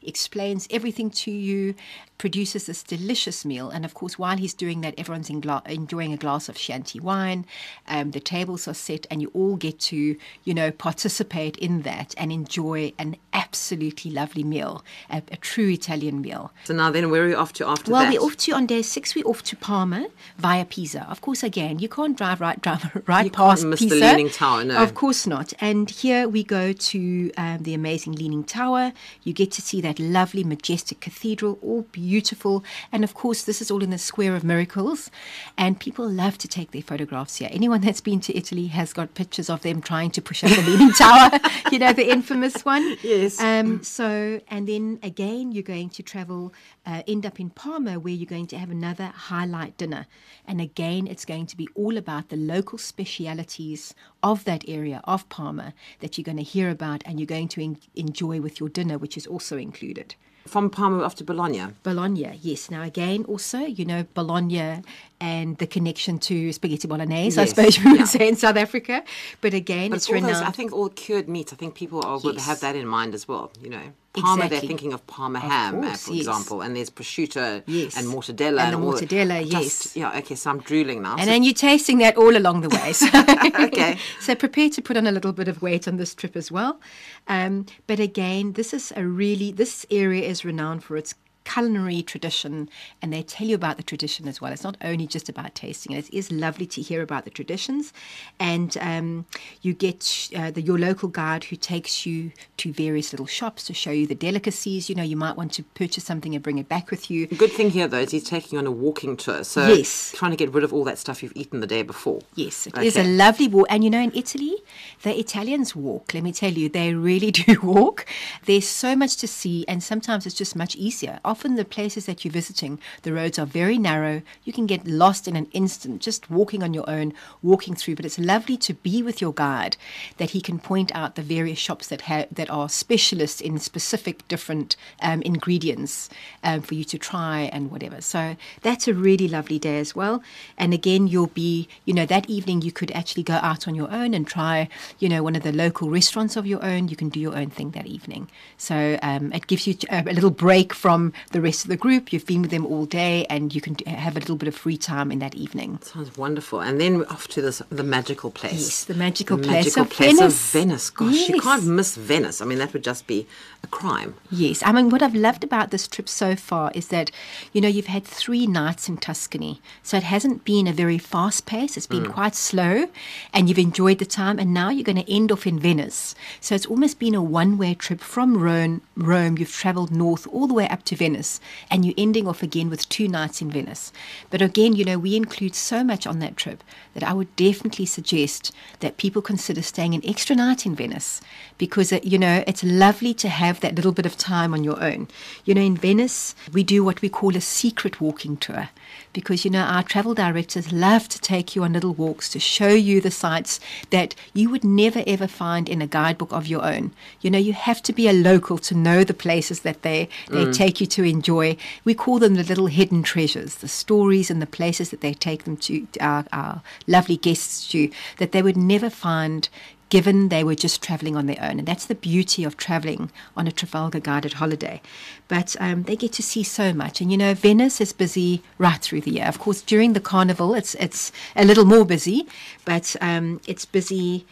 explains everything to you, produces this delicious meal. And of course, while he's doing that, everyone's in gla- enjoying a glass of Chianti wine. Um, the tables are set, and you all get to, you know, participate in that and enjoy an absolutely lovely meal, a, a true Italian meal. So now then, where are we off to after Well, that? Well, we're off to on day six. We're off to Parma via Pisa. Of course, again, you can't drive right, drive right You can't past miss the Leaning Tower, no. Of course not. And here we go to um, the amazing Leaning Tower. You get to see that lovely, majestic cathedral, all beautiful. And of course, this is all in the Square of Miracles. And people love to take their photographs here. Anyone that's been to Italy has got pictures of them trying to push up the Leaning Tower. You know, the infamous one. Yes. Um, so, and then again, you're going to travel, uh, end up in Parma, where you're going to have another highlight dinner. And again, it's going to be all about the local specialities of that area of Parma that you're going to hear about and you're going to en- enjoy with your dinner, which is also included. From Parma off to Bologna. Bologna, yes. Now, again, also, you know, Bologna and the connection to spaghetti bolognese, I suppose you would yeah. say in South Africa. But again, But it's it's those, renowned. I think all cured meats. I think people are Yes. have that in mind as well. You know, Parma. They're thinking of Parma Of ham, uh, course, for yes. example, and there's prosciutto Yes. and mortadella And the mortadella, Just- yes. Yeah. Okay. So I'm drooling now. And So- then you're tasting that all along the way. So, Okay. So prepare to put on a little bit of weight on this trip as well. Um, but again, this is a really this area is renowned for its culinary tradition and they tell you about the tradition as well it's not only just about tasting it is lovely to hear about the traditions and um, you get uh, the, your local guide who takes you to various little shops to show you the delicacies you know you might want to purchase something and bring it back with you Good thing here though is he's taking you on a walking tour. So Yes. trying to get rid of all that stuff you've eaten the day before. Yes, it is Okay. a lovely walk. And you know, in Italy, the Italians walk. Let me tell you, they really do walk. There's so much to see, and sometimes it's just much easier. Often, the places that you're visiting, the roads are very narrow. You can get lost in an instant just walking on your own, walking through. But it's lovely to be with your guide that he can point out the various shops that have that are specialists in specific different um, ingredients um, for you to try and whatever. So that's a really lovely day as well. And again, you'll be, you know, that evening you could actually go out on your own and try, you know, one of the local restaurants of your own. You can do your own thing that evening. So um, it gives you a, a little break from the rest of the group. You've been with them all day and you can have a little bit of free time in that evening. Sounds wonderful. And then off to this the magical place. Yes, the magical The place magical of place Venice. of Venice. Gosh, you can't miss Venice. I mean, that would just be a crime. Yes, I mean, what I've loved about this trip so far is that, you know, you've had three nights in Tuscany. So it hasn't been a very fast pace, it's been hmm. quite slow, and you've enjoyed the time. And now you're going to end off in Venice. So it's almost been a one way trip from Rome. Rome, you've traveled north all the way up to Venice, and you're ending off again with two nights in Venice. But again, you know, we include so much on that trip that I would definitely suggest that people consider staying an extra night in Venice because, uh, you know, it's lovely to have that little bit of time on your own. You know, in Venice, we do what we call a secret walking tour because, you know, our travel directors love to take you on little walks to show you the sites that you would never ever find in a guidebook of your own. You know, you have to be a local to know the places that they, they mm. take you to enjoy. We call them the little hidden treasures, the stories and the places that they take them to, our, our lovely guests to, that they would never find given they were just traveling on their own. And that's the beauty of traveling on a Trafalgar guided holiday. But um, they get to see so much. And you know, Venice is busy right through the year. Of course, during the carnival, it's, it's a little more busy, but um, it's busy.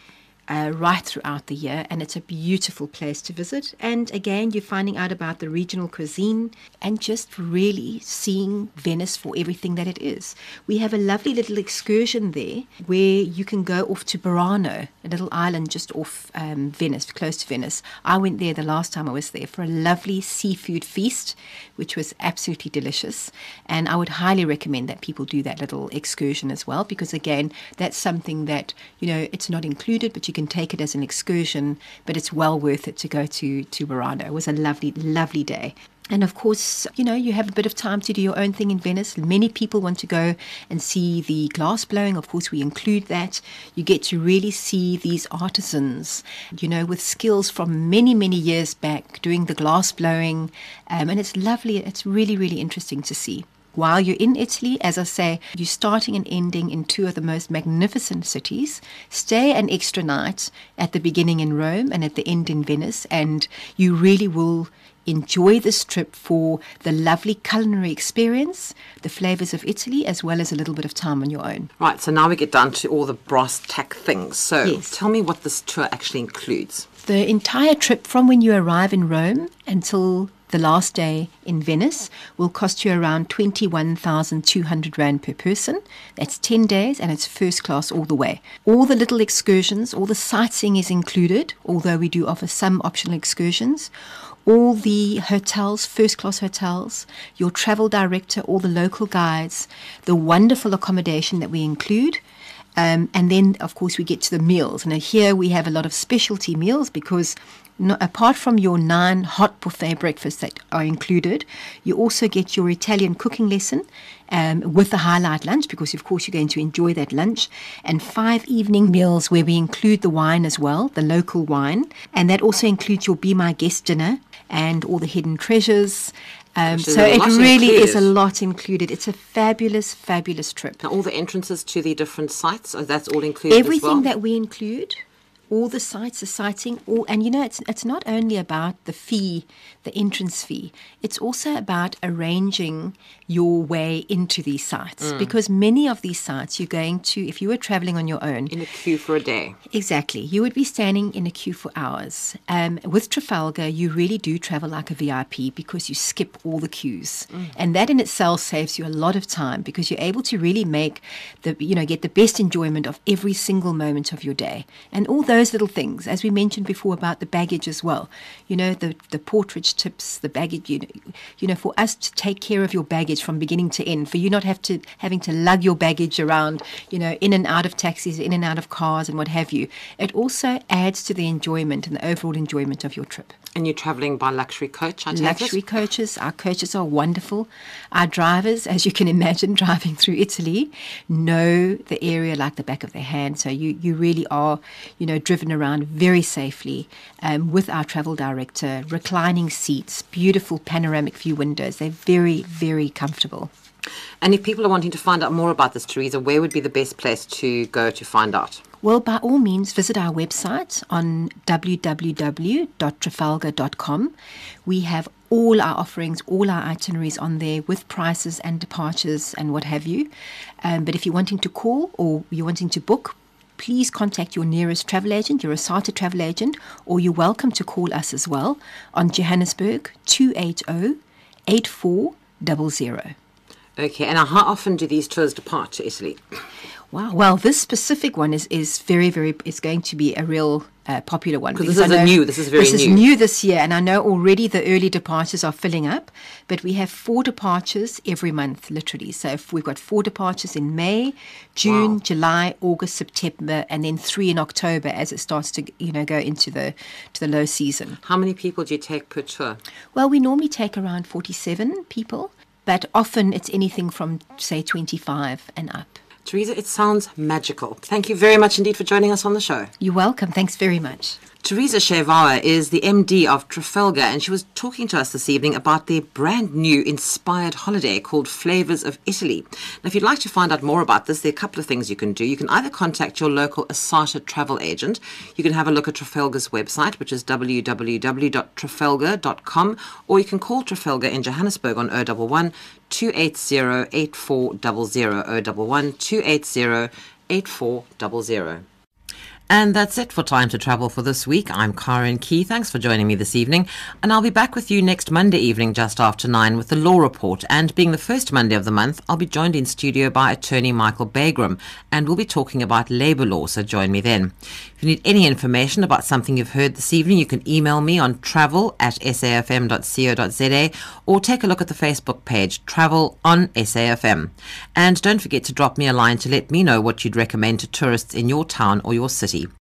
Uh, right throughout the year, and it's a beautiful place to visit. And again, you're finding out about the regional cuisine and just really seeing Venice for everything that it is. We have a lovely little excursion there where you can go off to Burano, a little island just off um, Venice, close to Venice. I went there the last time I was there for a lovely seafood feast, which was absolutely delicious. And I would highly recommend that people do that little excursion as well, because again, that's something that, you know, it's not included, but you can take it as an excursion, but it's well worth it to go to to Burano. It was a lovely, lovely day. And of course, you know, you have a bit of time to do your own thing in Venice. Many people want to go and see the glass blowing. Of course, we include that. You get to really see these artisans, you know, with skills from many, many years back doing the glass blowing. Um, and it's lovely. It's really, really interesting to see. While you're in Italy, as I say, you're starting and ending in two of the most magnificent cities. Stay an extra night at the beginning in Rome and at the end in Venice, and you really will enjoy this trip for the lovely culinary experience, the flavors of Italy, as well as a little bit of time on your own. Right, so now we get down to all the brass tack things. So Yes. tell me what this tour actually includes. The entire trip from when you arrive in Rome until the last day in Venice will cost you around 21,200 Rand per person. That's 10 days and it's first class all the way. All the little excursions, all the sightseeing is included, although we do offer some optional excursions. All the hotels, first class hotels, your travel director, all the local guides, the wonderful accommodation that we include. Um, and then, of course, we get to the meals. Now, here we have a lot of specialty meals because no, apart from your nine hot buffet breakfasts that are included, you also get your Italian cooking lesson um, with the highlight lunch because, of course, you're going to enjoy that lunch, and five evening meals where we include the wine as well, the local wine, and that also includes your Be My Guest dinner and all the hidden treasures. Um, so it really is a lot included. It's a fabulous, fabulous trip. Now, all the entrances to the different sites, that's all included Everything as well? that we include, all the sites, the sighting, all, and you know, it's it's not only about the fee, the entrance fee. It's also about arranging your way into these sites Mm. because many of these sites you're going to, if you were traveling on your own, In a queue for a day. Exactly. You would be standing in a queue for hours. Um, with Trafalgar, you really do travel like a VIP because you skip all the queues. And that in itself saves you a lot of time because you're able to really make the, you know, get the best enjoyment of every single moment of your day. And all those little things, as we mentioned before about the baggage as well, you know, the, the portrait tips, the baggage, you know, you know, for us to take care of your baggage from beginning to end, for you not have to having to lug your baggage around, you know, in and out of taxis, in and out of cars, and what have you. It also adds to the enjoyment and the overall enjoyment of your trip. And you're traveling by luxury coach, I Luxury coaches, our coaches are wonderful. Our drivers, as you can imagine, driving through Italy, know the area like the back of their hand. So you, you really are, you know, driven around very safely um, with our travel director, reclining seats, beautiful panoramic view windows. They're very, very comfortable. And if people are wanting to find out more about this, Teresa, where would be the best place to go to find out? Well, by all means, visit our website on www.trafalgar.com. We have all our offerings, all our itineraries on there with prices and departures and what have you. Um, but if you're wanting to call or you're wanting to book, please contact your nearest travel agent, your ASATA travel agent, or you're welcome to call us as well on Johannesburg 280 8400. Okay, and how often do these tours depart to Italy? Wow. Well, this specific one is, is very, very, is going to be a real uh, popular one. 'Cause this is I a know new- this is very new. This is new. new this year, and I know already the early departures are filling up, but we have four departures every month, literally. So if we've got four departures in May, June, Wow. July, August, September, and then three in October as it starts to, you know, go into the to the low season. How many people do you take per tour? Well, we normally take around 47 people, but often it's anything from, say, 25 and up. Teresa, it sounds magical. Thank you very much indeed for joining us on the show. You're welcome. Thanks very much. Teresa Shevawa is the MD of Trafalgar, and she was talking to us this evening about their brand new inspired holiday called Flavors of Italy. Now, if you'd like to find out more about this, there are a couple of things you can do. You can either contact your local ASATA travel agent, you can have a look at Trafalgar's website, which is www.trafalgar.com, or you can call Trafalgar in Johannesburg on 011 280 8400 011 280 8400. And that's it for Time to Travel for this week. I'm Karen Key. Thanks for joining me this evening. And I'll be back with you next Monday evening just after nine with the Law Report. And being the first Monday of the month, I'll be joined in studio by attorney Michael Bagraim. And we'll be talking about labour law, so join me then. If you need any information about something you've heard this evening, you can email me on travel at safm.co.za or take a look at the Facebook page, Travel on SAFM. And don't forget to drop me a line to let me know what you'd recommend to tourists in your town or your city.